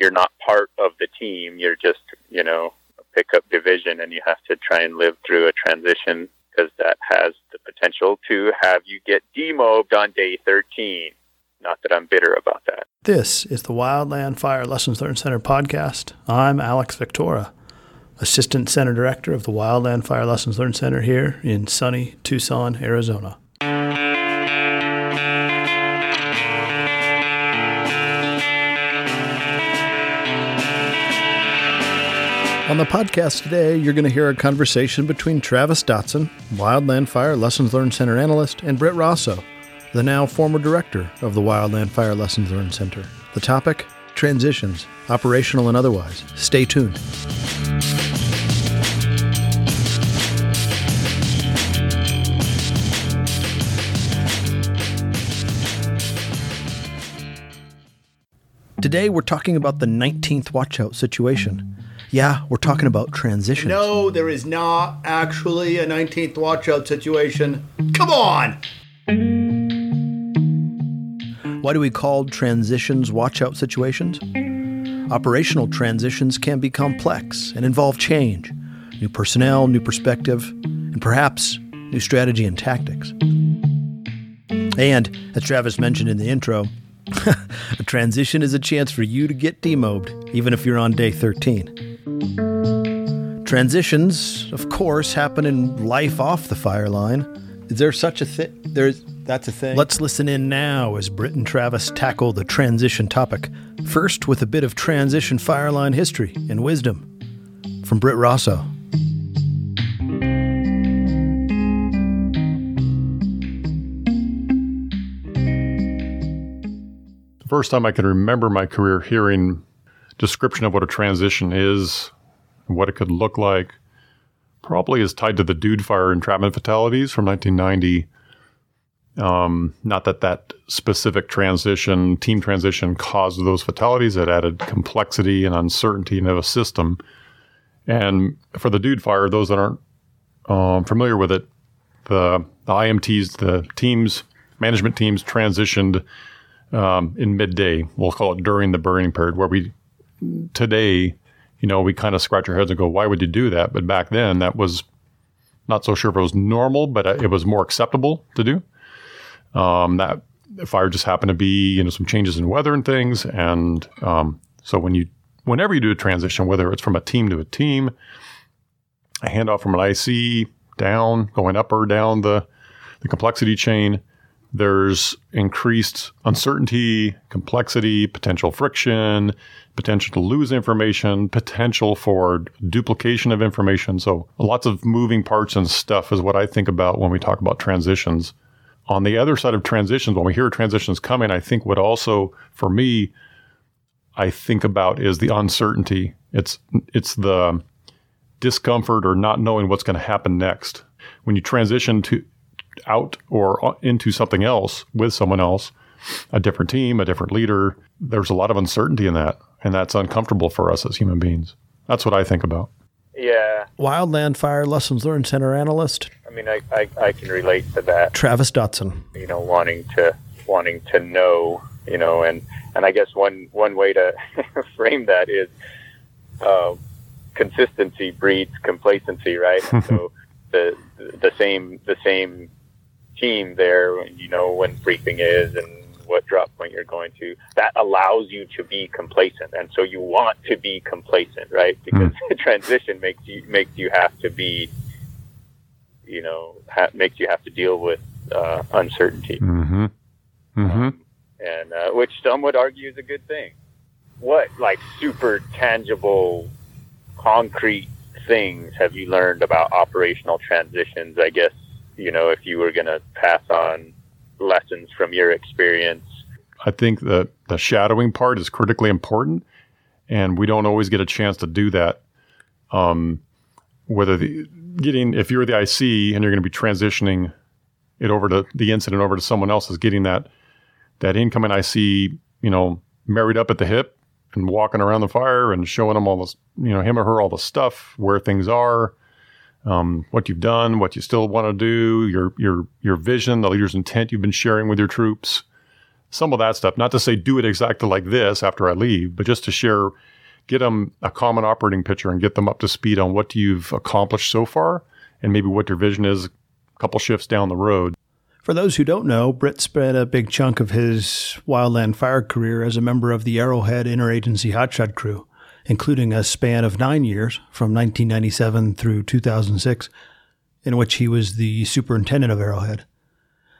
you're not part of the team, you're just, you know, a pickup division and you have to try and live through a transition because that has the potential to have you get demobbed on day 13. Not that I'm bitter about that. This is the Wildland Fire Lessons Learned Center podcast. I'm Alex Viktora, Assistant Center Director of the Wildland Fire Lessons Learned Center here in sunny Tucson, Arizona. On the podcast today, you're going to hear a conversation between Travis Dotson, Wildland Fire Lessons Learned Center analyst, and Brit Rosso, the now former director of the Wildland Fire Lessons Learned Center. The topic transitions, operational and otherwise. Stay tuned. Today, we're talking about the 19th watchout situation. Yeah, we're talking about transitions. No, there is not actually a 19th watchout situation. Come on! Why do we call transitions watchout situations? Operational transitions can be complex and involve change, new personnel, new perspective, and perhaps new strategy and tactics. And, as Travis mentioned in the intro, a transition is a chance for you to get demobbed, even if you're on day 13. Transitions, of course, happen in life off the fire line. Is there such a thing? There's that's a thing. Let's listen in now as Brit and Travis tackle the transition topic. First, with a bit of transition fireline history and wisdom from Brit Rosso. The first time I can remember my career hearing description of what a transition is what it could look like probably is tied to the Dude Fire entrapment fatalities from 1990. Um, not that that specific transition, team transition, caused those fatalities. It added complexity and uncertainty into a system. And for the Dude Fire, those that aren't um, familiar with it, the, the IMTs, the teams, management teams transitioned um, in midday. We'll call it during the burning period, where we today you know, we kind of scratch our heads and go, why would you do that? But back then, that was not so sure if it was normal, but uh, it was more acceptable to do. Um, that fire just happened to be, you know, some changes in weather and things. And um, so when you, whenever you do a transition, whether it's from a team to a team, a handoff from an IC down, going up or down the, the complexity chain, there's increased uncertainty, complexity, potential friction, potential to lose information, potential for duplication of information. So lots of moving parts and stuff is what I think about when we talk about transitions. On the other side of transitions, when we hear transitions coming, I think what also for me I think about is the uncertainty. It's it's the discomfort or not knowing what's going to happen next. When you transition to out or into something else with someone else, a different team, a different leader, there's a lot of uncertainty in that. And that's uncomfortable for us as human beings. That's what I think about. Yeah. Wildland Fire Lessons Learned Center analyst. I mean, I, I, I can relate to that. Travis Dotson. You know, wanting to wanting to know, you know, and, and I guess one, one way to frame that is uh, consistency breeds complacency, right? so the the same the same team there, you know, when briefing is and what drop point you're going to, that allows you to be complacent. And so you want to be complacent, right? Because mm. the transition makes you, makes you have to be, you know, ha- makes you have to deal with uh, uncertainty. Mm-hmm. Mm-hmm. Um, and uh, which some would argue is a good thing. What, like, super tangible, concrete things have you learned about operational transitions? I guess, you know, if you were going to pass on lessons from your experience? I think that the shadowing part is critically important, and we don't always get a chance to do that. Um, whether the getting if you're the IC and you're going to be transitioning it over to the incident over to someone else is getting that that incoming IC, you know, married up at the hip and walking around the fire and showing them all this, you know, him or her all the stuff where things are, um, what you've done, what you still want to do, your your your vision, the leader's intent you've been sharing with your troops. some of that stuff. Not to say do it exactly like this after I leave, but just to share, get them a common operating picture and get them up to speed on what you've accomplished so far and maybe what your vision is a couple shifts down the road. For those who don't know, Brit spent a big chunk of his wildland fire career as a member of the Arrowhead Interagency Hotshot Crew, including a span of nine years from 1997 through 2006, in which he was the superintendent of Arrowhead.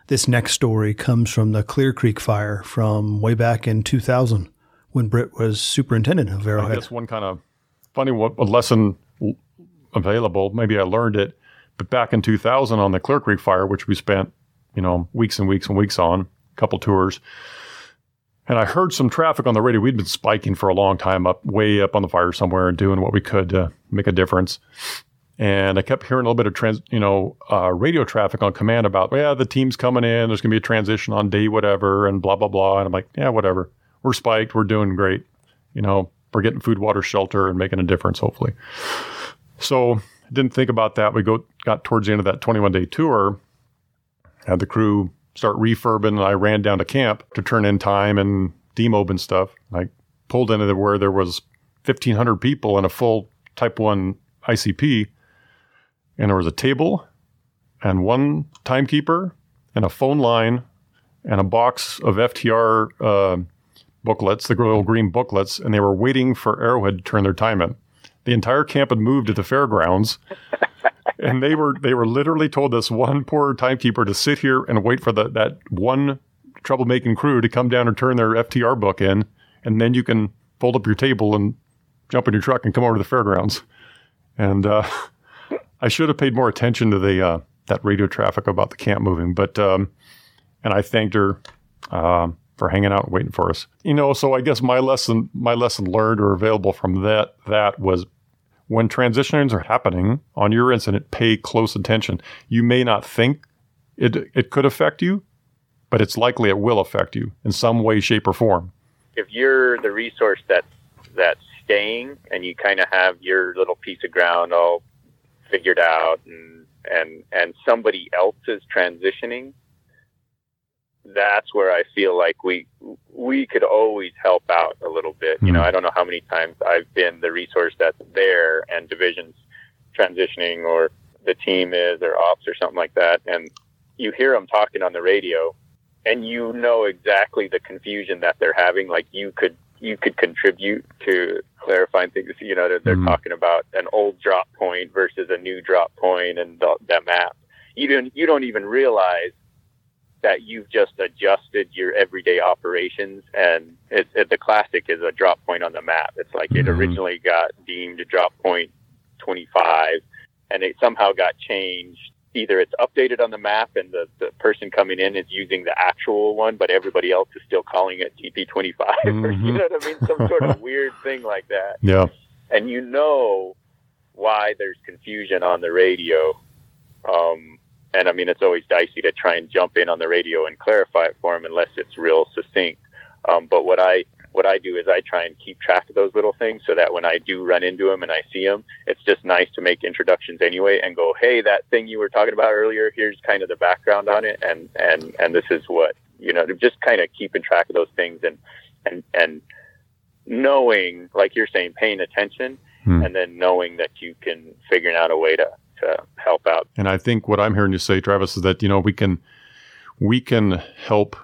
This next story comes from the Clear Creek fire from way back in 2000 when Brit was superintendent of Arrowhead. That's one kind of funny a lesson available, maybe I learned it, but back in 2000 on the Clear Creek fire, which we spent you know, weeks and weeks and weeks on, a couple tours. And I heard some traffic on the radio. We'd been spiking for a long time up, way up on the fire somewhere and doing what we could to make a difference. And I kept hearing a little bit of trans, you know, uh, radio traffic on command about, yeah, the team's coming in. There's going to be a transition on day whatever, and blah blah blah. And I'm like, yeah, whatever. We're spiked. We're doing great. You know, we're getting food, water, shelter, and making a difference. Hopefully. So didn't think about that. We go got towards the end of that 21 day tour, had the crew start refurbing, and I ran down to camp to turn in time and demob and stuff. I pulled into where there was 1,500 people and a full Type 1 ICP, and there was a table and one timekeeper and a phone line and a box of FTR uh, booklets, the little green booklets, and they were waiting for Arrowhead to turn their time in. The entire camp had moved to the fairgrounds, and they were they were literally told this one poor timekeeper to sit here and wait for the, that one troublemaking crew to come down and turn their FTR book in, and then you can fold up your table and jump in your truck and come over to the fairgrounds. And uh, I should have paid more attention to the uh, that radio traffic about the camp moving, but um, and I thanked her uh, for hanging out and waiting for us. You know, so I guess my lesson my lesson learned or available from that that was when transitions are happening on your incident, pay close attention. You may not think it, it could affect you, but it's likely it will affect you in some way, shape, or form. If you're the resource that that's staying and you kind of have your little piece of ground all figured out and and and somebody else is transitioning, that's where I feel like we we could always help out a little bit. Mm-hmm. You know, hmm. I don't know how many times I've been the resource that's there and divisions transitioning or the team is or ops or something like that, and you hear them talking on the radio, and you know exactly the confusion that they're having. Like you could you could contribute to clarifying things. You know, they're, they're mm-hmm. talking about an old drop point versus a new drop point and the, that map. You don't you don't even realize that you've just adjusted your everyday operations. And it, it, the classic is a drop point on the map. It's like it mm-hmm. originally got deemed a drop point 25 and it somehow got changed. Either it's updated on the map and the, the person coming in is using the actual one, but everybody else is still calling it DP25 mm-hmm. or you know what I mean? Some sort of weird thing like that. Yeah. And you know why there's confusion on the radio. Um, and I mean, it's always dicey to try and jump in on the radio and clarify it for them unless it's real succinct. Um, but what I what I do is I try and keep track of those little things so that when I do run into them and I see them, it's just nice to make introductions anyway and go, hey, that thing you were talking about earlier, here's kind of the background on it, and and and this is what you know, just kind of keeping track of those things and and and knowing, like you're saying, paying attention, hmm. and then knowing that you can figuring out a way to to help out. And I think what I'm hearing you say, Travis, is that you know we can we can help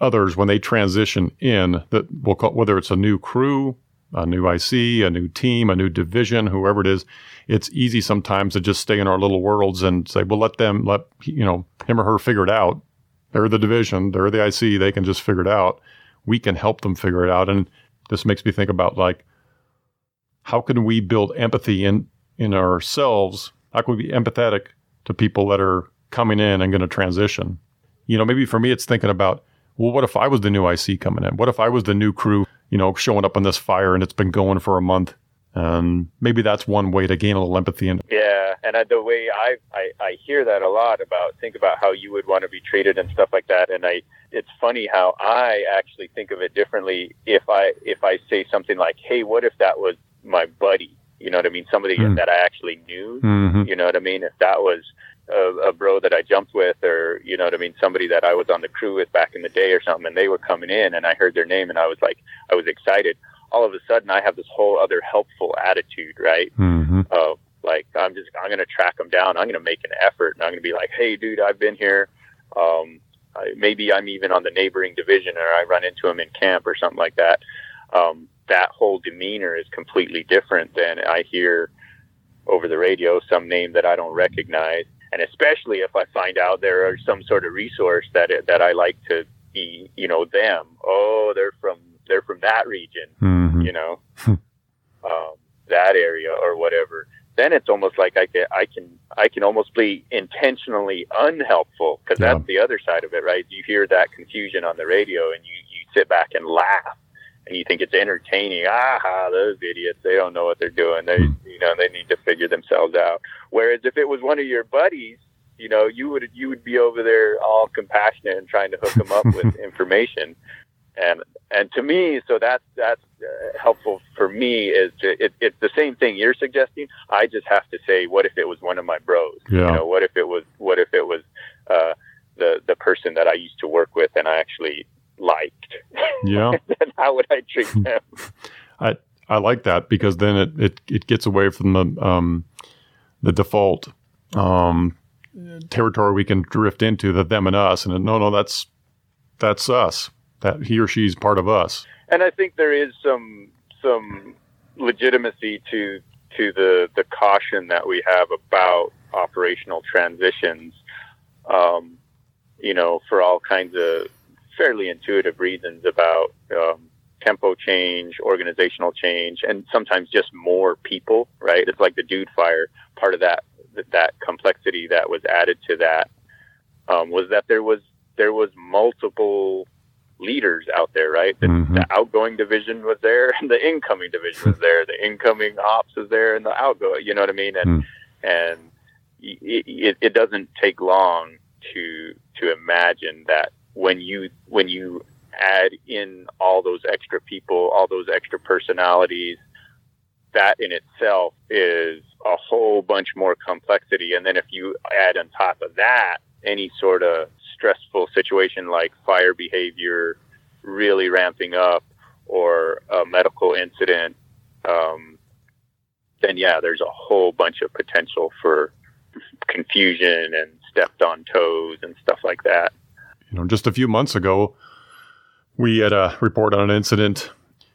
others when they transition in that we'll call whether it's a new crew, a new IC, a new team, a new division, whoever it is. It's easy sometimes to just stay in our little worlds and say, well, let them let you know him or her figure it out. They're the division, they're the IC, they can just figure it out. We can help them figure it out. And this makes me think about like how can we build empathy in in ourselves how can we be empathetic to people that are coming in and going to transition? You know, maybe for me, it's thinking about, well, what if I was the new IC coming in? What if I was the new crew, you know, showing up on this fire and it's been going for a month? And maybe that's one way to gain a little empathy. And yeah, and the way I, I I hear that a lot about think about how you would want to be treated and stuff like that. And I, it's funny how I actually think of it differently. If I if I say something like, "Hey, what if that was my buddy?" You know what I mean? Somebody mm. that I actually knew. Mm-hmm. You know what I mean? If that was a, a bro that I jumped with, or you know what I mean, somebody that I was on the crew with back in the day or something, and they were coming in, and I heard their name, and I was like, I was excited. All of a sudden, I have this whole other helpful attitude, right? Mm-hmm. Of like, I'm just, I'm gonna track them down. I'm gonna make an effort, and I'm gonna be like, hey, dude, I've been here. Um, I, maybe I'm even on the neighboring division, or I run into them in camp or something like that. Um, that whole demeanor is completely different than I hear over the radio some name that I don't recognize, and especially if I find out there are some sort of resource that that I like to be, you know, them. Oh, they're from they're from that region, Mm-hmm. you know, um, that area or whatever. Then it's almost like I can I can I can almost be intentionally unhelpful because Yeah. that's the other side of it, right? You hear that confusion on the radio and you you sit back and laugh and you think it's entertaining. Aha, those idiots! They don't know what they're doing. They, Hmm. you know, they need to figure themselves out. Whereas if it was one of your buddies, you know, you would you would be over there all compassionate and trying to hook them up with information. And and to me, so that's that's uh, helpful for me. Is to, it, it's the same thing you're suggesting. I just have to say, what if it was one of my bros? Yeah. You know, what if it was what if it was uh, the the person that I used to work with and I actually liked? Yeah. then how would I treat them? I I like that because then it, it, it gets away from the um, the default um, territory we can drift into the them and us and no no that's that's us that he or she's part of us and I think there is some some legitimacy to to the the caution that we have about operational transitions. Um, you know, for all kinds of fairly intuitive reasons about um, tempo change, organizational change, and sometimes just more people. Right? It's like the dude fire. Part of that that complexity that was added to that um, was that there was there was multiple leaders out there, right? The, Mhm. the outgoing division was there, and the incoming division was there. The incoming ops was there, and the outgoing. You know what I mean? And and it, it, it doesn't take long to to imagine that when you when you add in all those extra people, all those extra personalities, that in itself is a whole bunch more complexity. And then if you add on top of that any sort of stressful situation like fire behavior really ramping up or a medical incident, um, then yeah, there's a whole bunch of potential for confusion and stepped on toes and stuff like that. You know just a few months ago we had a report on an incident.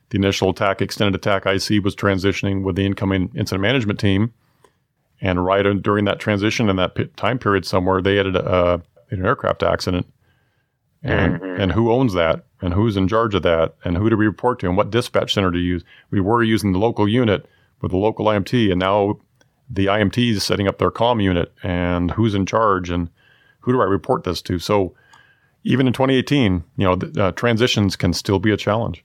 The initial attack extended attack IC was transitioning with the incoming incident management team. And right during that transition in that time period somewhere they had a, an aircraft accident. And Mhm. and who owns that? And who's in charge of that? And who do we report to? And what dispatch center to use? We were using the local unit with the local IMT and now the IMT is setting up their comm unit. And who's in charge? And who do I report this to? So even in 2018 you know the, uh, transitions can still be a challenge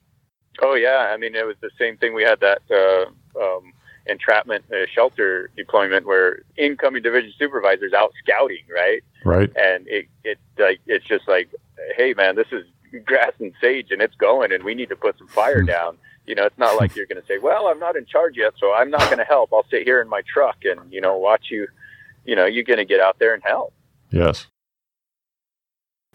Oh yeah, I mean it was the same thing. We had that uh, um, entrapment uh, shelter deployment where incoming division supervisors out scouting, right? right And it it like it's just like, hey man, this is grass and sage, and it's going, and we need to put some fire down. You know, it's not like you're going to say, well, I'm not in charge yet, so I'm not going to help. I'll sit here in my truck and you know watch you. You know, you're going to get out there and help. yes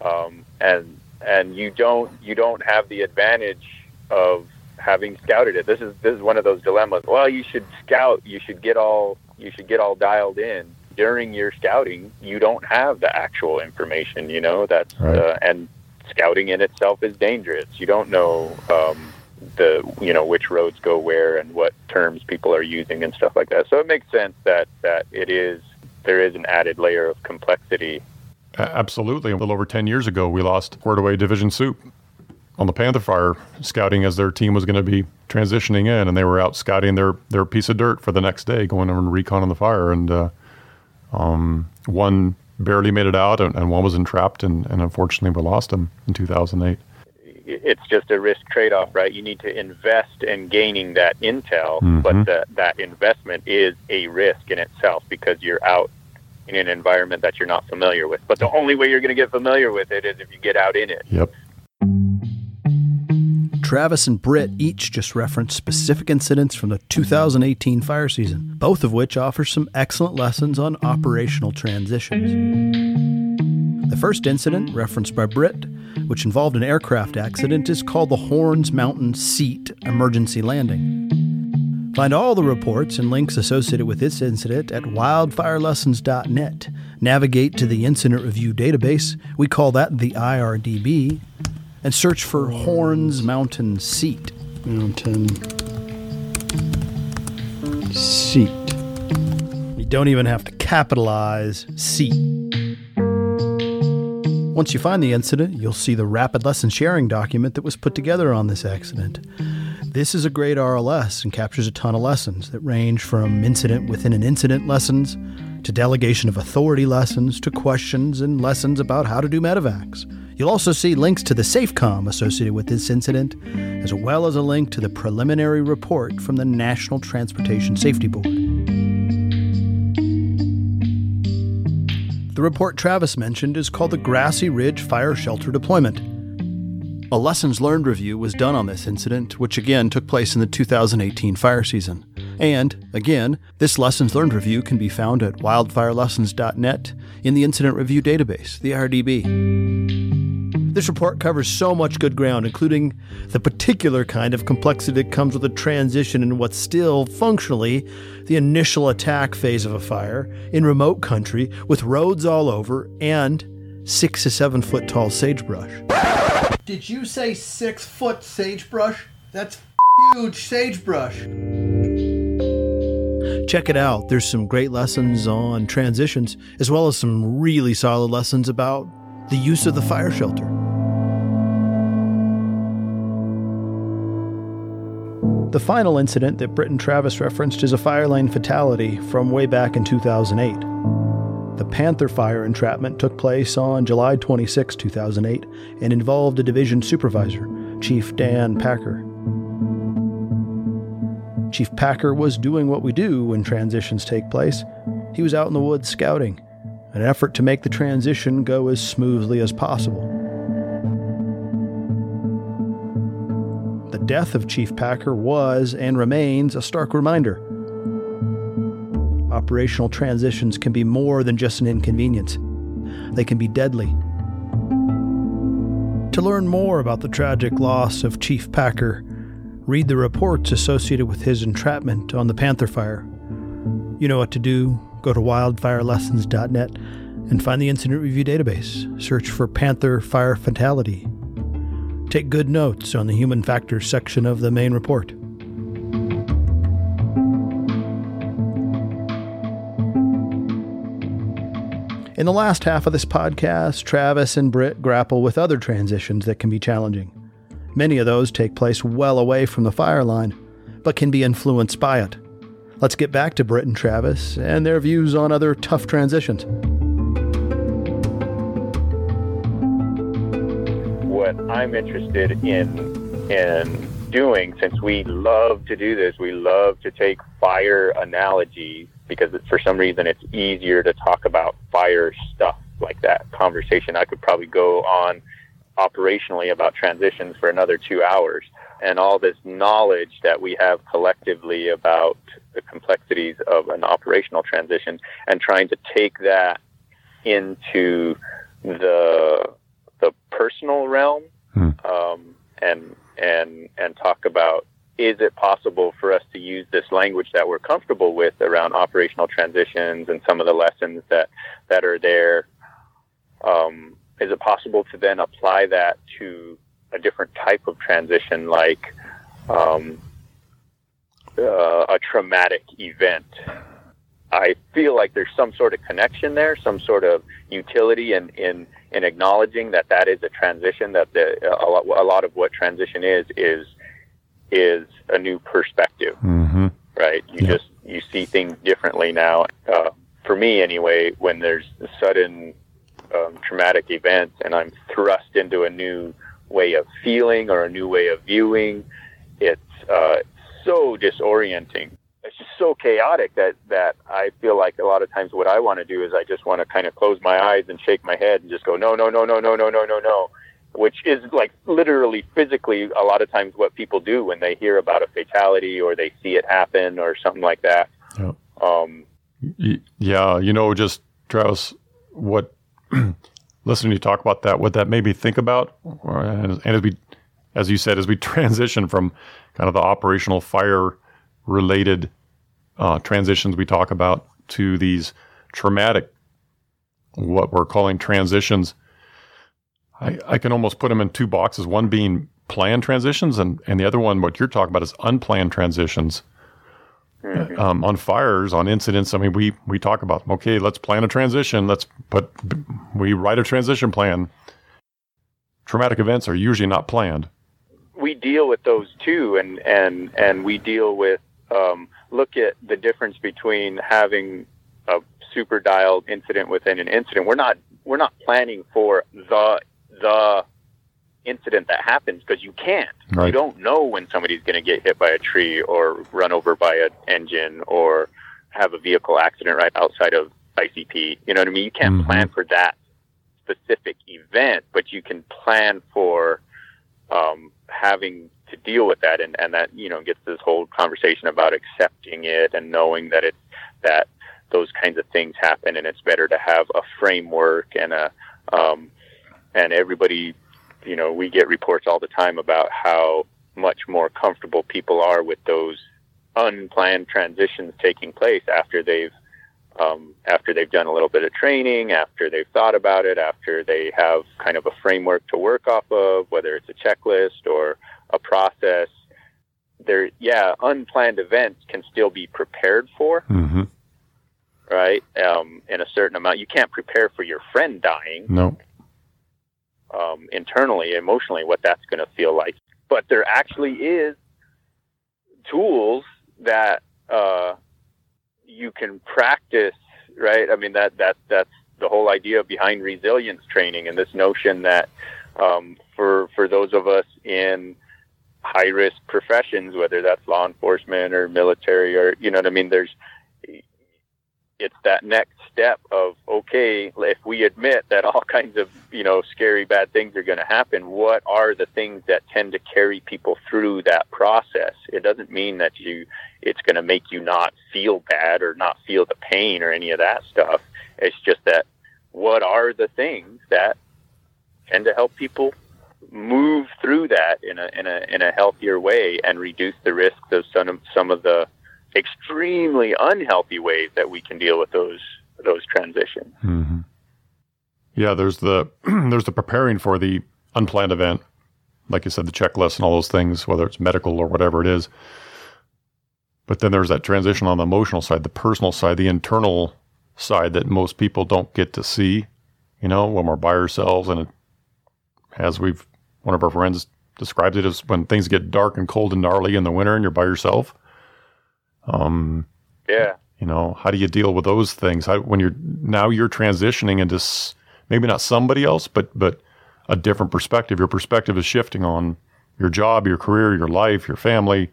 um, and and you don't you don't have the advantage of having scouted it. This is this is one of those dilemmas. Well, you should scout. You should get all you should get all dialed in during your scouting. You don't have the actual information. You know that's Right. uh, and scouting in itself is dangerous. You don't know. Um, the you know which roads go where and what terms people are using and stuff like that. So it makes sense that that it is there is an added layer of complexity Absolutely. A little over 10 years ago, we lost Away Division Sup on the Panther Fire, scouting as their team was going to be transitioning in, and they were out scouting their, their piece of dirt for the next day, going over and recon on the fire. And uh, um, one barely made it out, and, and one was entrapped, and, and unfortunately, we lost him in 2008. it's just a risk trade-off, right? You need to invest in gaining that intel, Mhm. but the, that investment is a risk in itself because you're out in an environment that you're not familiar with. But the only way you're going to get familiar with it is if you get out in it. Yep. Travis and Brit each just referenced specific incidents from the 2018 fire season, both of which offer some excellent lessons on operational transitions. The first incident, referenced by Brit, which involved an aircraft accident, is called the Horns Mountain Seat Emergency Landing. Find all the reports and links associated with this incident at wildfirelessons.net. Navigate to the Incident Review database, we call that the IRDB, and search for Horns Mountain Seat. Mountain seat. You don't even have to capitalize seat. Once you find the incident, you'll see the rapid lesson sharing document that was put together on this accident. This is a great RLS and captures a ton of lessons that range from incident within an incident lessons to delegation of authority lessons to questions and lessons about how to do medevacs. You'll also see links to the SAFECOM associated with this incident, as well as a link to the preliminary report from the National Transportation Safety Board. The report Travis mentioned is called the Grassy Ridge Fire Shelter Deployment. A lessons learned review was done on this incident, which again took place in the 2018 fire season. And, again, this lessons learned review can be found at wildfirelessons.net in the Incident Review Database, the RDB. This report covers so much good ground, including the particular kind of complexity that comes with a transition in what's still, functionally, the initial attack phase of a fire in remote country with roads all over and six to seven foot tall sagebrush. Did you say six foot sagebrush? That's huge sagebrush. Check it out. There's some great lessons on transitions, as well as some really solid lessons about the use of the fire shelter. The final incident that Brit and Travis referenced is a fire line fatality from way back in 2008. The Panther Fire entrapment took place on July 26, 2008, and involved a division supervisor, Chief Dan Packer. Chief Packer was doing what we do when transitions take place. He was out in the woods scouting, an effort to make the transition go as smoothly as possible. The death of Chief Packer was and remains a stark reminder operational transitions can be more than just an inconvenience, they can be deadly. To learn more about the tragic loss of Chief Packer, read the reports associated with his entrapment on the Panther Fire. You know what to do. Go to wildfirelessons.net and find the incident review database. Search for Panther Fire Fatality. Take good notes on the human factors section of the main report. In the last half of this podcast, Travis and Brit grapple with other transitions that can be challenging. Many of those take place well away from the fire line, but can be influenced by it. Let's get back to Brit and Travis and their views on other tough transitions. What I'm interested in in doing, since we love to do this, we love to take fire analogies because for some reason it's easier to talk about fire stuff like that conversation. I could probably go on operationally about transitions for another two hours. And all this knowledge that we have collectively about the complexities of an operational transition and trying to take that into the the personal realm hmm. um, and and and talk about is it possible for us to use this language that we're comfortable with around operational transitions and some of the lessons that that are there? Um, is it possible to then apply that to a different type of transition, like um, uh, a traumatic event? I feel like there's some sort of connection there, some sort of utility in in, in acknowledging that that is a transition. That the a lot, a lot of what transition is is is a new perspective, mm-hmm. right? You just you see things differently now. Uh, for me, anyway, when there's a sudden um, traumatic events and I'm thrust into a new way of feeling or a new way of viewing, it's uh, so disorienting. It's just so chaotic that that I feel like a lot of times what I want to do is I just want to kind of close my eyes and shake my head and just go no no no no no no no no no which is like literally physically a lot of times what people do when they hear about a fatality or they see it happen or something like that. Yeah. Um, Yeah, you know, just Travis, what listening to you talk about that, what that made me think about, uh, and, and as we, as you said, as we transition from kind of the operational fire related uh, transitions we talk about to these traumatic, what we're calling transitions, I, I can almost put them in two boxes. One being planned transitions, and, and the other one, what you're talking about, is unplanned transitions um, on fires, on incidents. I mean, we we talk about okay, let's plan a transition. Let's put we write a transition plan. Traumatic events are usually not planned. we deal with those too, and and and we deal with um, look at the difference between having a super dialed incident within an incident. We're not we're not planning for the the incident that happens because you can't. You don't know when somebody's going to get hit by a tree or run over by an engine or have a vehicle accident right outside of ICP. You know what I mean? You can't Mhm. plan for that specific event, but you can plan for um, having to deal with that, and, and that you know gets this whole conversation about accepting it and knowing that it's that those kinds of things happen, and it's better to have a framework and a um, and everybody, you know, we get reports all the time about how much more comfortable people are with those unplanned transitions taking place after they've um, after they've done a little bit of training, after they've thought about it, after they have kind of a framework to work off of, whether it's a checklist or a process. There, yeah, unplanned events can still be prepared for, Mm-hmm. right? Um, in a certain amount, you can't prepare for your friend dying No. Um, internally, emotionally, what that's going to feel like. But there actually is tools that uh, you can practice, right? I mean, that that that's the whole idea behind resilience training and this notion that um, for for those of us in high risk professions, whether that's law enforcement or military or you know what I mean, there's it's that next step of okay if we admit that all kinds of you know scary bad things are going to happen what are the things that tend to carry people through that process? It doesn't mean that you it's going to make you not feel bad or not feel the pain or any of that stuff. It's just that what are the things that tend to help people move through that in a in a in a healthier way and reduce the risks of some of some of the extremely unhealthy ways that we can deal with those those transitions. Mm-hmm. Yeah, there's the there's the preparing for the unplanned event, like you said, the checklist and all those things, whether it's medical or whatever it is. But then there's that transition on the emotional side, the personal side, the internal side that most people don't get to see. You know, when we're by ourselves, and it, as we've one of our friends described it as when things get dark and cold and gnarly in the winter, and you're by yourself. Um, Yeah. you know how do you deal with those things? How, when you're now you're transitioning into s- maybe not somebody else but but a different perspective. Your perspective is shifting on your job your career your life your family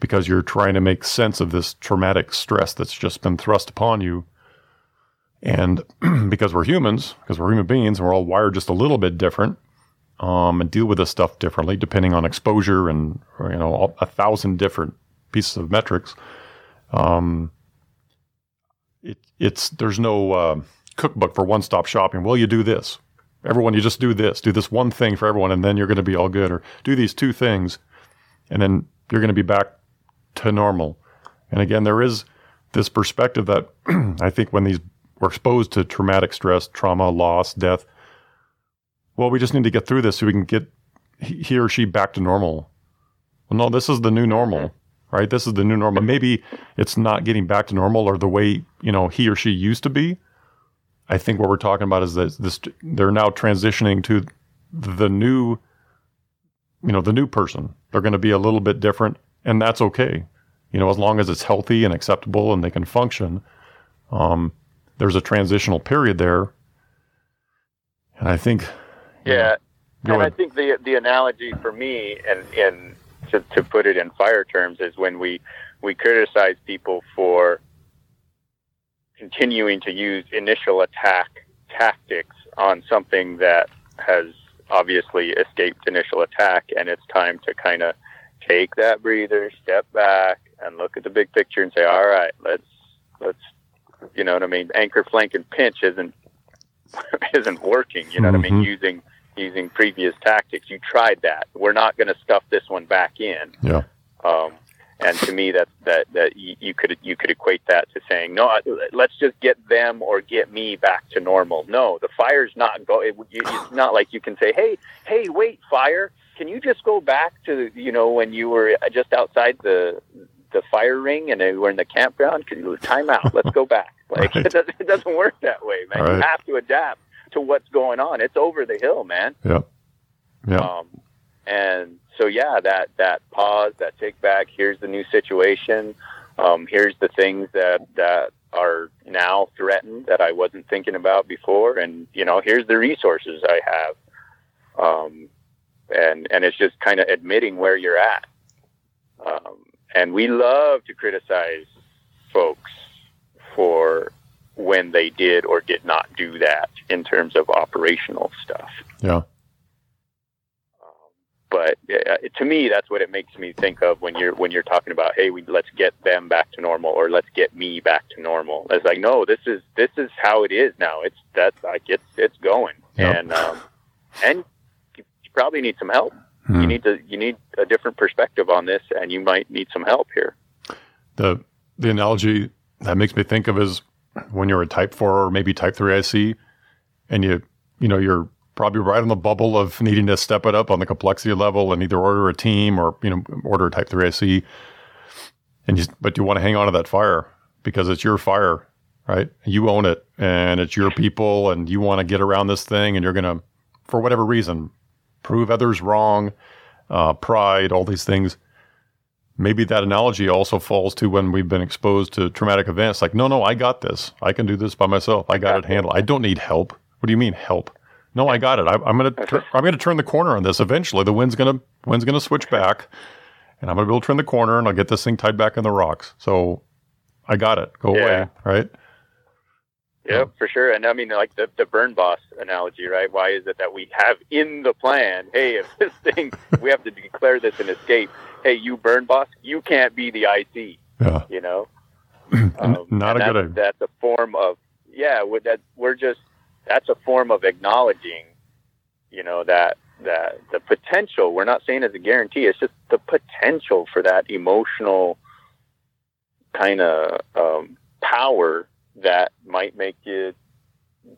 because you're trying to make sense of this traumatic stress that's just been thrust upon you. And because we're humans because we're human beings and we're all wired just a little bit different um, and deal with this stuff differently depending on exposure and you know a thousand different pieces of metrics um, it, it's there's no uh, cookbook for one-stop shopping. Well, you do this. Everyone, you just do this. Do this one thing for everyone, and then you're going to be all good. Or do these two things, and then you're going to be back to normal. And again, there is this perspective that I think when these we're exposed to traumatic stress, trauma, loss, death. Well, we just need to get through this so we can get he or she back to normal. Well, no, this is the new normal right? This is the new normal. Maybe it's not getting back to normal or the way you know he or she used to be. I think what we're talking about is that this they're now transitioning to the new, you know, the new person. They're going to be a little bit different, and that's okay. You know, as long as it's healthy and acceptable and they can function. Um, there's a transitional period there, and I think. Yeah. Go and I think the the analogy for me and and to, to put it in fire terms is when we we criticize people for continuing to use initial attack tactics on something that has obviously escaped initial attack, and it's time to kind of take that breather, step back, and look at the big picture and say, all right, let's let's you know what I mean. Anchor, flank, and pinch isn't isn't working. You know mm-hmm. what I mean. Mm-hmm. Using using previous tactics, you tried that. We're not going to stuff this one back in. Yeah. Um, and to me, that that that you, could you could equate that to saying, no, let's just get them or get me back to normal. No, the fire's not go. It, it's not like you can say, hey, hey, wait, fire, can you just go back to you know when you were just outside the the fire ring and we're in the campground? Can you time out? Let's go back. Like right. it, doesn't, it doesn't work that way, man. Right. You have to adapt to what's going on. It's over the hill, man. Yeah. Yeah. Um, and so yeah, that that pause, that take back. Here's the new situation. Um, here's the things that that are now threatened that I wasn't thinking about before, and you know, here's the resources I have. Um, and and it's just kind of admitting where you're at. Um, and we love to criticize folks for when they did or did not do that in terms of operational stuff. Yeah. Um, but uh, to me, that's what it makes me think of when you're when you're talking about, hey, we let's get them back to normal, or let's get me back to normal. It's like, no, this is this is how it is now. It's that's like it's it's going, and um, and you probably need some help. Hmm. You need to you need a different perspective on this, and you might need some help here. The the analogy that makes me think of is when you're a Type Four or maybe Type Three IC, and you you know you're probably right on the bubble of needing to step it up on the complexity level and either order a team or you know order a Type Three IC, and you but you want to hang on to that fire because it's your fire, right? You own it, and it's your people, and you want to get around this thing, and you're gonna for whatever reason prove others wrong, uh, pride, all these things. Maybe that analogy also falls to when we've been exposed to traumatic events. Like, no, no, I got this. I can do this by myself. I got it handled. I don't need help. What do you mean help? No, I got it. I, am gonna tur- I'm gonna turn the corner on this. Eventually, the wind's gonna wind's gonna switch back, and I'm gonna be able to turn the corner, and I'll get this thing tied back in the rocks. So, I got it. Go yeah. away, right? Yeah, for sure. And I mean, like the, the burn boss analogy, right? Why is it that we have in the plan, hey, if this thing, we have to declare this an escape. Hey, you burn boss, you can't be the IC. Yeah. You know? Um, Not a good idea. That's a form of, yeah, that we're just, that's a form of acknowledging, you know, that, that the potential, we're not saying it's a guarantee, it's just the potential for that emotional kind of um, power that might make you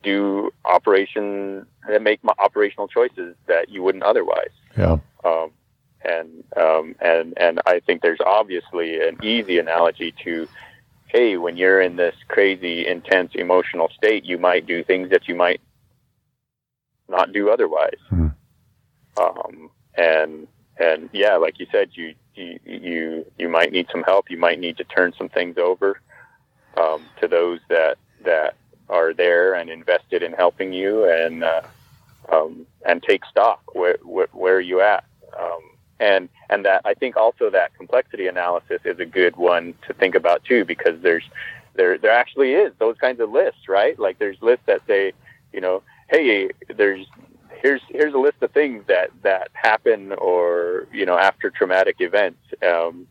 do operation that make operational choices that you wouldn't otherwise. Yeah. Um, and um, and and I think there's obviously an easy analogy to, hey, when you're in this crazy, intense emotional state, you might do things that you might not do otherwise. Hmm. Um, and and yeah, like you said, you you you you might need some help. You might need to turn some things over um, to those that that are there and invested in helping you and uh, um, and take stock where, where, where are you at? Um, and and that I think also that complexity analysis is a good one to think about too because there's there there actually is those kinds of lists right? Like there's lists that say you know hey there's here's here's a list of things that that happen or you know after traumatic events um,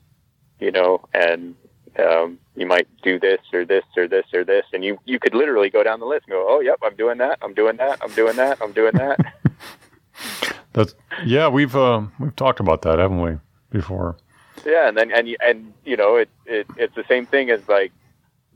you know and um, you might do this or this or this or this, and you you could literally go down the list and go, oh, yep, I'm doing that, I'm doing that, I'm doing that, I'm doing that. That's yeah, we've uh, we've talked about that, haven't we, before? Yeah, and then and and you know it, it it's the same thing as like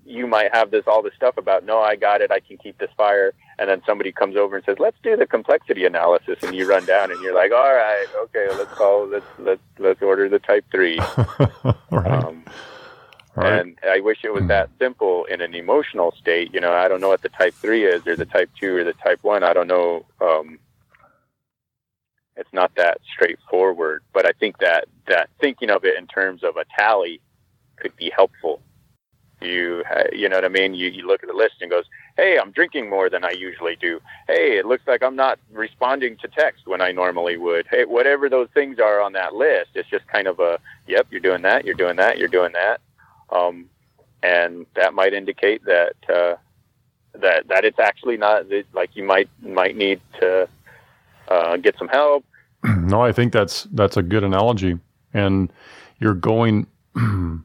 you might have this all this stuff about no, I got it, I can keep this fire, and then somebody comes over and says, let's do the complexity analysis, and you run down and you're like, all right, okay, let's call let's let's let's order the type three. right. Um, Right. And I wish it was that simple in an emotional state. You know, I don't know what the type three is, or the type two, or the type one. I don't know. Um, it's not that straightforward. But I think that that thinking of it in terms of a tally could be helpful. You, you know what I mean? You, you look at the list and goes, "Hey, I'm drinking more than I usually do. Hey, it looks like I'm not responding to text when I normally would. Hey, whatever those things are on that list, it's just kind of a, yep, you're doing that, you're doing that, you're doing that." Um, and that might indicate that uh, that that it's actually not like you might might need to uh, get some help. No, I think that's that's a good analogy. And you're going,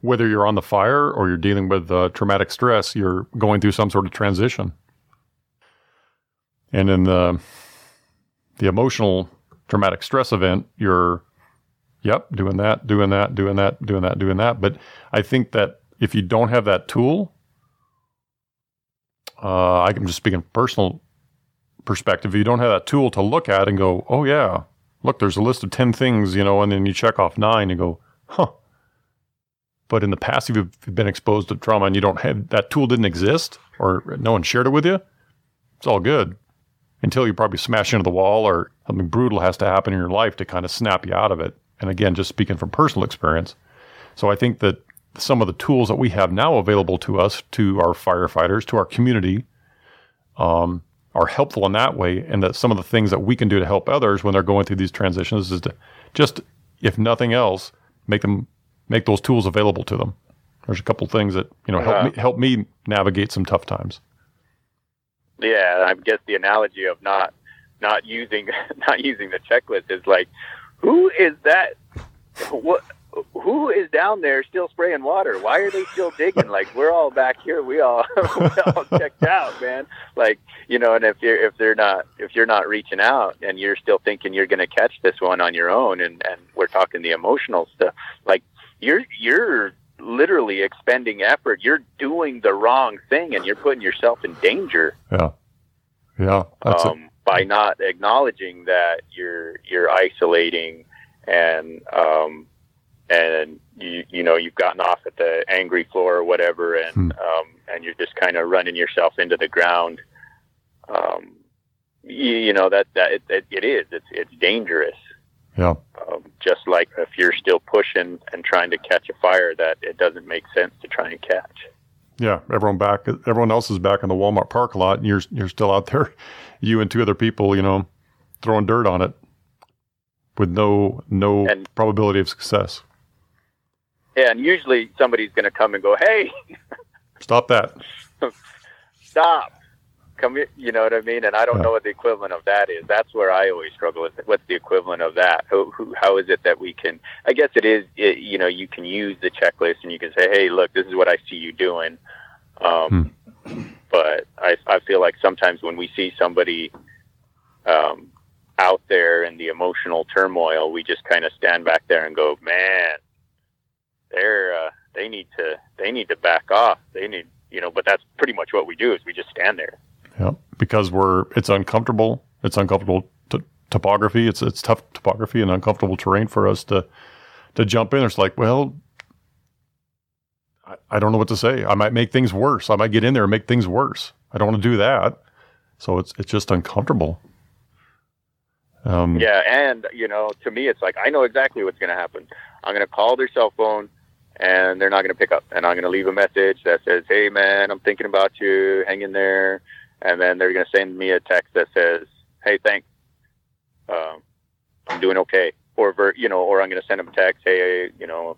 whether you're on the fire or you're dealing with uh, traumatic stress, you're going through some sort of transition. And in the the emotional traumatic stress event, you're, yep, doing that, doing that, doing that, doing that, doing that. But I think that if you don't have that tool, uh, I'm just speaking personal perspective. If you don't have that tool to look at and go, oh yeah, look, there's a list of 10 things, you know, and then you check off nine and go, huh. But in the past, if you've been exposed to trauma and you don't have that tool didn't exist or no one shared it with you, it's all good until you probably smash into the wall or something brutal has to happen in your life to kind of snap you out of it. And again, just speaking from personal experience. So I think that some of the tools that we have now available to us, to our firefighters, to our community, um, are helpful in that way. And that some of the things that we can do to help others when they're going through these transitions is to just, if nothing else, make them make those tools available to them. There's a couple things that you know help Yeah. me help me navigate some tough times. Yeah, I guess the analogy of not not using not using the checklist is like, who is that? What? Who is down there still spraying water? Why are they still digging? Like we're all back here, we all we all checked out, man. Like you know, and if you're if they're not if you're not reaching out and you're still thinking you're going to catch this one on your own, and and we're talking the emotional stuff, like you're you're literally expending effort. You're doing the wrong thing, and you're putting yourself in danger Yeah, yeah, that's it. um, by not acknowledging that you're you're isolating and um, and you you know you've gotten off at the angry floor or whatever and Hmm. um, and you're just kind of running yourself into the ground. Um, you, you know that that it, it, it is it's it's dangerous. Yeah, Um, just like if you're still pushing and trying to catch a fire that it doesn't make sense to try and catch. Yeah. Everyone back, everyone else is back in the Walmart parking lot, and you're you're still out there, you and two other people, you know, throwing dirt on it with no no And- probability of success. Yeah, and usually somebody's going to come and go, "Hey, Stop that. stop come you know what i mean? And i don't know what the equivalent of that is. That's where i always struggle with what's the equivalent of that. Who, who how is it that we can i guess it is it, you know you can use the checklist and you can say hey look this is what i see you doing. Um, but I, I feel like sometimes when we see somebody um, out there in the emotional turmoil we just kind of stand back there and go man they're uh, they need to they need to back off. They need you know but that's pretty much what we do is we just stand there Yeah, because we're it's uncomfortable. It's uncomfortable t- topography. It's it's tough topography and uncomfortable terrain for us to to jump in. It's like, well, I, I don't know what to say. I might make things worse. I might get in there and make things worse. I don't want to do that. So it's it's just uncomfortable. Um, yeah and you know to me it's like i know exactly what's going to happen i'm going to call their cell phone and they're not going to pick up and i'm going to leave a message that says hey man i'm thinking about you hang in there and then they're going to send me a text that says hey thanks um, i'm doing okay or you know or i'm going to send them a text hey you know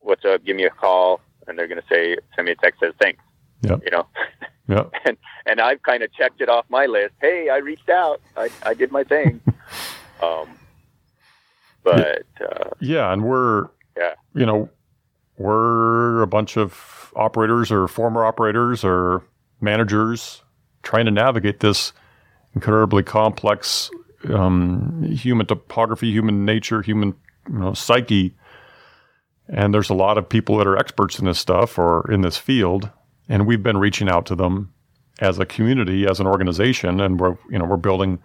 what's up give me a call and they're going to say send me a text that says thanks Yep. you know yeah, and I've kind of checked it off my list. Hey, I reached out. I, I did my thing. um, but uh, yeah, and we're Yeah. you know we're a bunch of operators or former operators or managers trying to navigate this incredibly complex um, human topography, human nature, human you know, psyche. And there's a lot of people that are experts in this stuff or in this field, and we've been reaching out to them as a community, as an organization, and we're you know we're building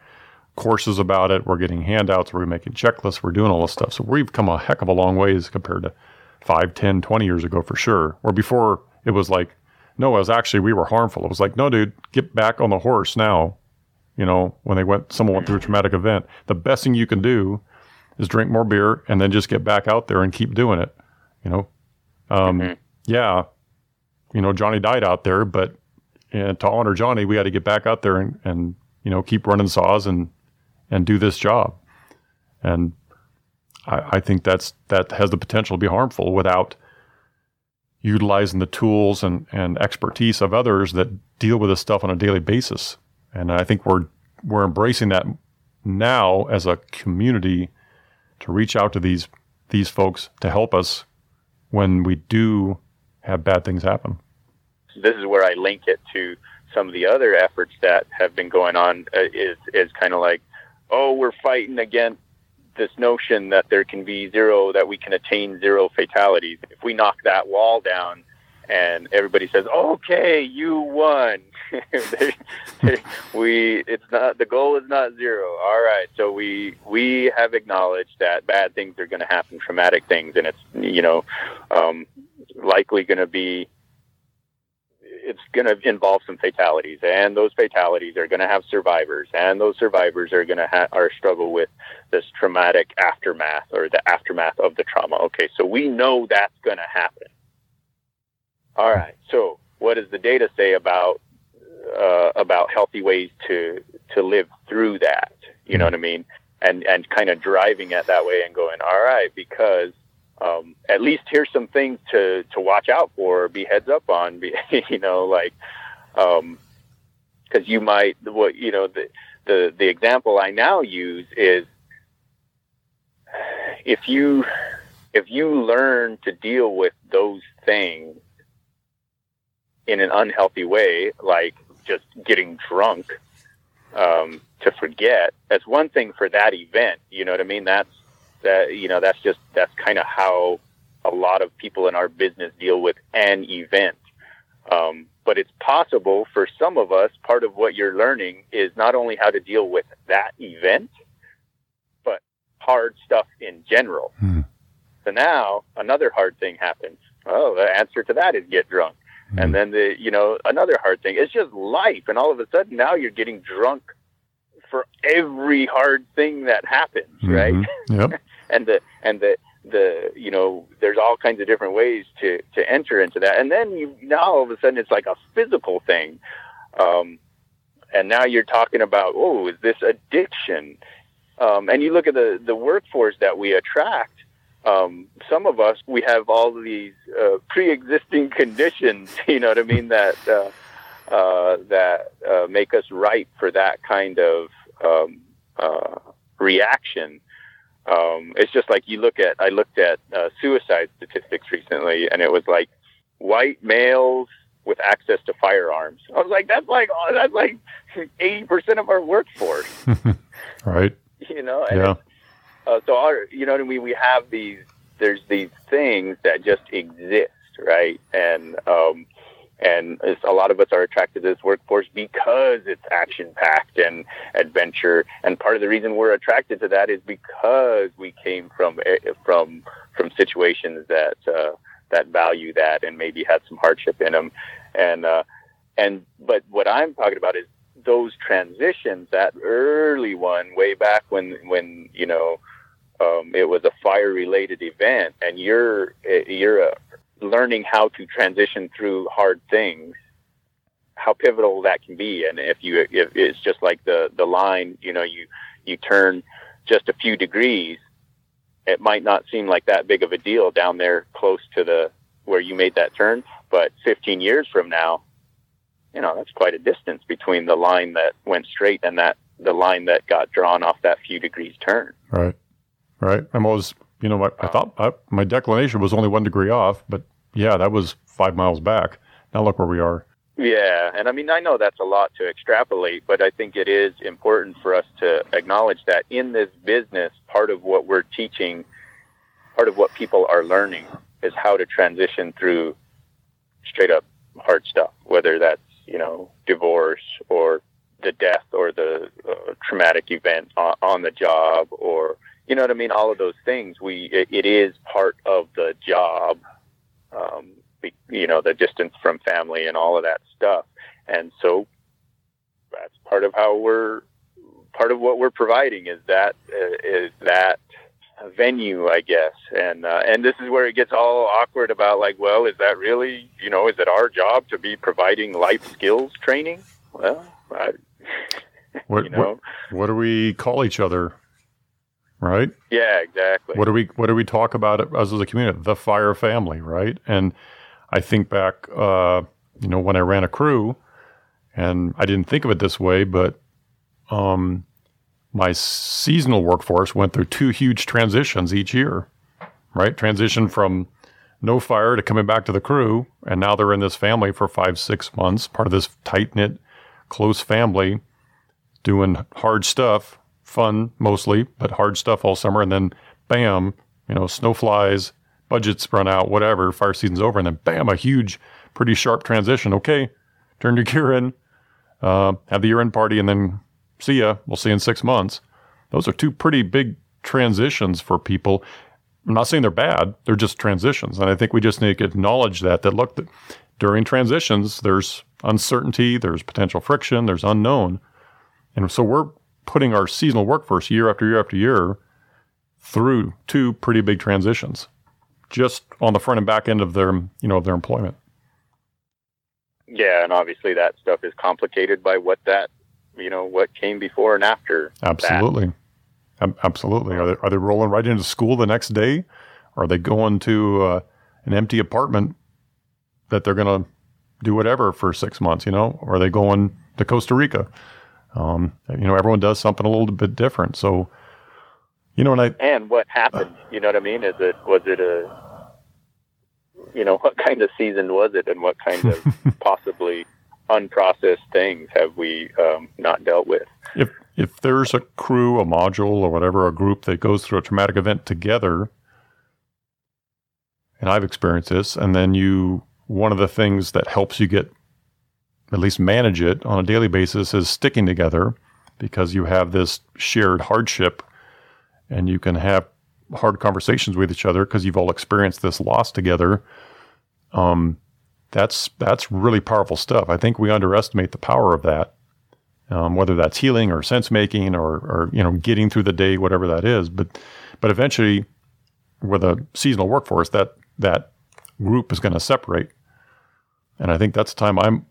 courses about it. We're getting handouts. We're making checklists. We're doing all this stuff. So we've come a heck of a long ways compared to 5, 10, 20 years ago for sure. Or before it was like, no, it was actually, we were harmful. It was like, no, dude, get back on the horse now. You know, when they went, someone went through a traumatic event, the best thing you can do is drink more beer and then just get back out there and keep doing it. You know, um, Mhm. yeah, you know, Johnny died out there, but uh, to honor Johnny, we had to get back out there and, and you know keep running saws and and do this job. And I, I think that's that has the potential to be harmful without utilizing the tools and, and expertise of others that deal with this stuff on a daily basis. And I think we're we're embracing that now as a community to reach out to these these folks to help us when we do have bad things happen. This is where I link it to some of the other efforts that have been going on. Uh, is is kind of like, oh, we're fighting against this notion that there can be zero, that we can attain zero fatalities. If we knock that wall down, and everybody says, "Okay, you won." we it's not the goal is not zero. All right, so we we have acknowledged that bad things are going to happen, traumatic things, and it's you know um, likely going to be it's going to involve some fatalities, and those fatalities are going to have survivors, and those survivors are going to ha- are struggle with this traumatic aftermath or the aftermath of the trauma. Okay, so we know that's going to happen. All right. So, what does the data say about uh, about healthy ways to to live through that? You know what I mean? And and kind of driving it that way and going, all right, because um, at least here's some things to to watch out for, be heads up on. Be, you know, like because um, you might what you know the the the example I now use is if you if you learn to deal with those things in an unhealthy way, like just getting drunk um, to forget. That's one thing for that event. You know what I mean? That's that. You know, that's just that's kind of how a lot of people in our business deal with an event. Um, but it's possible for some of us. Part of what you're learning is not only how to deal with that event, but hard stuff in general. Hmm. So now another hard thing happens. Oh, the answer to that is get drunk. Mm-hmm. And then the you know another hard thing. It's just life, and all of a sudden now you're getting drunk for every hard thing that happens, mm-hmm. right? Yep. and the and the the you know there's all kinds of different ways to to enter into that, and then you now all of a sudden it's like a physical thing. Um, and now you're talking about oh is this addiction? Um, and you look at the the workforce that we attract um, some of us we have all these uh, pre-existing conditions you know what i mean that uh, uh, that uh, make us ripe for that kind of um, uh, reaction um, it's just like you look at i looked at uh, suicide statistics recently and it was like white males with access to firearms i was like that's like oh, that's like 80% of our workforce right you know yeah uh, so our, you know what I mean? We have these, there's these things that just exist, right? And, um, and a lot of us are attracted to this workforce because it's action packed and adventure. And part of the reason we're attracted to that is because we came from, eh, from, from situations that, uh, that value that and maybe had some hardship in them. And, uh, and, but what I'm talking about is those transitions, that early one way back when, when, you know, um, it was a fire related event and you're you're uh, learning how to transition through hard things how pivotal that can be. And if you if it's just like the the line you know you you turn just a few degrees it might not seem like that big of a deal down there close to the where you made that turn. But 15 years from now you know that's quite a distance between the line that went straight and that the line that got drawn off that few degrees turn. Right. Right? I'm always, you know, I, I thought I, my declination was only one degree off, but yeah, that was five miles back. Now look where we are. Yeah, and I mean, I know that's a lot to extrapolate, but I think it is important for us to acknowledge that in this business, part of what we're teaching, part of what people are learning is how to transition through straight up hard stuff, whether that's, you know, divorce or the death or the uh, traumatic event on, the job or you know what I mean? All of those things. We it is part of the job. Um, you know, the distance from family and all of that stuff, and so that's part of how we're part of what we're providing is that uh, is that venue, I guess, and uh, and this is where it gets all awkward about like, well, is that really you know, is it our job to be providing life skills training? Well, I, what, you know, what, what do we call each other? Right? Yeah, exactly. What do we what do we talk about as a community? The fire family, right? And I think back, uh, you know, when I ran a crew, and I didn't think of it this way, but um, my seasonal workforce went through two huge transitions each year, right? Transition from no fire to coming back to the crew, and now they're in this family for five, six months, part of this tight knit, close family, doing hard stuff, fun mostly, but hard stuff all summer, and then bam, you know, snow flies, budgets run out, whatever, fire season's over, and then bam, a huge, pretty sharp transition. Okay, turn your gear in, uh, have the year end party, and then see ya. We'll see you in six months. Those are two pretty big transitions for people. I'm not saying they're bad; they're just transitions, and I think we just need to acknowledge that. That look, that during transitions, there's uncertainty, there's potential friction, there's unknown, and so we're putting our seasonal workforce year after year after year through two pretty big transitions, just on the front and back end of their you know of their employment. Yeah, and obviously that stuff is complicated by what that you know what came before and after. Absolutely, Ab- absolutely. Are they are they rolling right into school the next day? Or are they going to uh, an empty apartment that they're going to do whatever for six months? You know, or are they going to Costa Rica? Um, you know, everyone does something a little bit different. So, you know, and I and what happened. You know what I mean? Is it was it a you know what kind of season was it, and what kind of possibly unprocessed things have we um, not dealt with? if if there's a crew, a module, or whatever, a group that goes through a traumatic event together, and I've experienced this, and then you one of the things that helps you get at least manage it on a daily basis is sticking together because you have this shared hardship and you can have hard conversations with each other because you've all experienced this loss together. Um, that's that's really powerful stuff. I think we underestimate the power of that, um, whether that's healing or sense making or, or you know getting through the day, whatever that is. But but eventually, with a seasonal workforce, that that group is going to separate, and I think that's the time I'm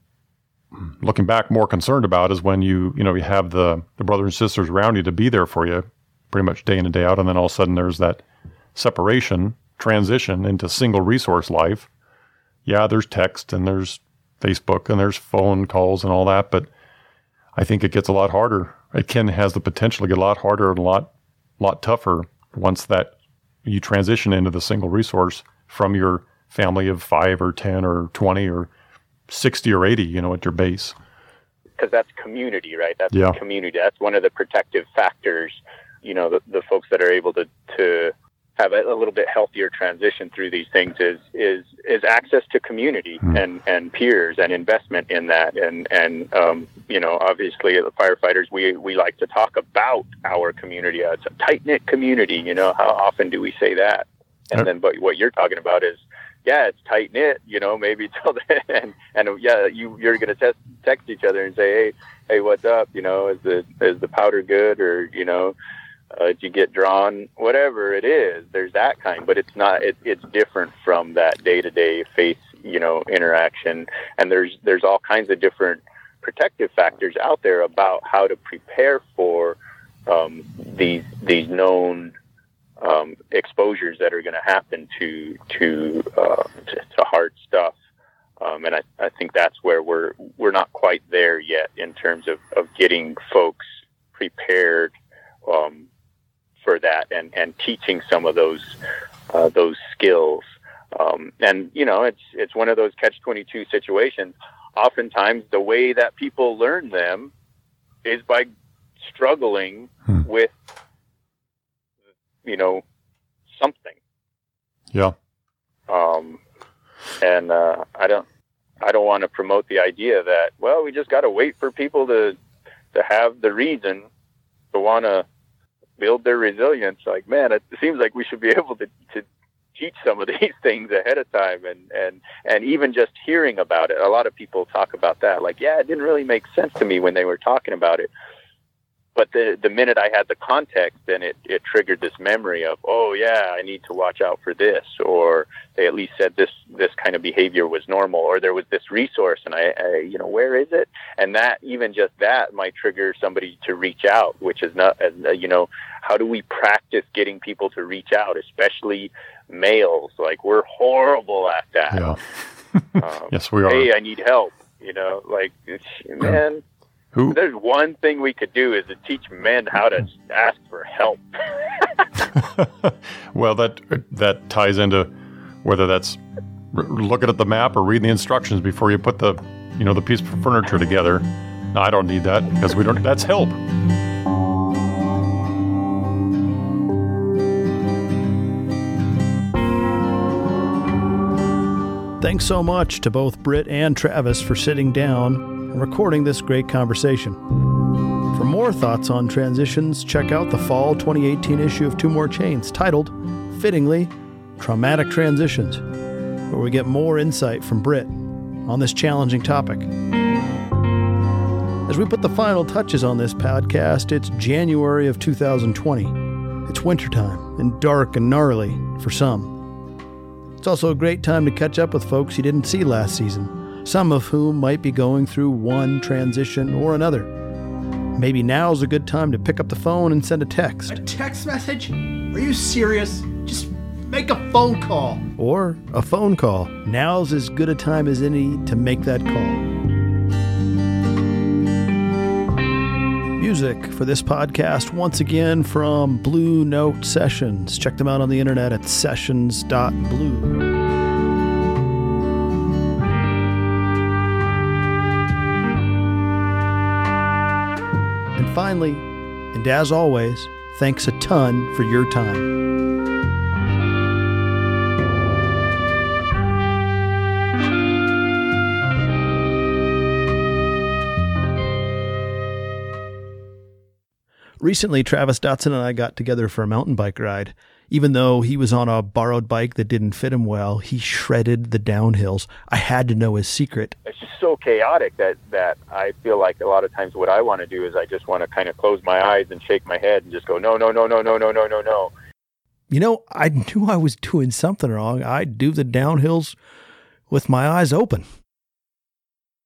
looking back more concerned about is when you you know you have the the brothers and sisters around you to be there for you pretty much day in and day out and then all of a sudden there's that separation transition into single resource life. Yeah there's text and there's facebook and there's phone calls and all that but i think it gets a lot harder. It can has the potential to get a lot harder and a lot lot tougher once that you transition into the single resource from your family of 5 or 10 or 20 or 60 or 80, you know, at your base. Because that's community, right? That's Yeah. community. That's one of the protective factors. You know, the, the folks that are able to to have a, a little bit healthier transition through these things is is is access to community and and peers and investment in that and and um, you know obviously the firefighters we we like to talk about our community it's a tight knit community you know how often do we say that and then but what you're talking about is yeah it's tight knit you know maybe till then and and yeah you you're gonna text text each other and say hey hey what's up? You know is the is the powder good? Or you know uh, did you get drawn? Whatever it is there's that kind. But it's not it, it's different from that day-to-day face you know interaction. And there's there's all kinds of different protective factors out there about how to prepare for um, these these known um, exposures that are going to happen to to, uh, to to hard stuff um, and I, I think that's where we're we're not quite there yet in terms of, of getting folks prepared um, for that and, and teaching some of those uh, those skills. Um, and you know, it's it's one of those catch twenty two situations. Oftentimes, the way that people learn them is by struggling Hmm. with you know something. Yeah. Um, and uh, I don't I don't want to promote the idea that well we just got to wait for people to to have the reason to want to build their resilience. Like man, it seems like we should be able to to teach some of these things ahead of time and and and even just hearing about it. A lot of people talk about that. Like yeah, it didn't really make sense to me when they were talking about it. But the the minute I had the context, then it, it triggered this memory of, oh yeah, I need to watch out for this, or they at least said this this kind of behavior was normal, or there was this resource, and I, I you know where is it? And that even just that might trigger somebody to reach out, which is not uh, you know how do we practice getting people to reach out, especially males? Like we're horrible at that. Yeah. Um, Yes, we are. hey, I need help. You know, like man, Who? There's one thing we could do is to teach men how to ask for help. well, that uh, that ties into whether that's r- looking at the map or reading the instructions before you put the you know the piece of furniture together. No, I don't need that because we don't. That's help. Thanks so much to both Brit and Travis for sitting down and recording this great conversation. For more thoughts on transitions, check out the fall 2018 issue of Two More Chains titled, fittingly, Traumatic Transitions, where we get more insight from Brit on this challenging topic. As we put the final touches on this podcast, it's January of 2020. It's wintertime and dark and gnarly for some. It's also a great time to catch up with folks you didn't see last season, some of whom might be going through one transition or another. Maybe now's a good time to pick up the phone and send a text. A text message? Are you serious? Just make a phone call. Or a phone call. Now's as good a time as any to make that call. Music for this podcast, once again from Blue Dot Sessions. Check them out on the internet at sessions.blue. Finally, and as always, thanks a ton for your time. Recently, Travis Dotson and I got together for a mountain bike ride. Even though he was on a borrowed bike that didn't fit him well, he shredded the downhills. I had to know his secret. It's just so chaotic that that I feel like a lot of times what I want to do is I just want to kind of close my eyes and shake my head and just go no no no no no no no no no. You know, I knew I was doing something wrong. I'd do the downhills with my eyes open.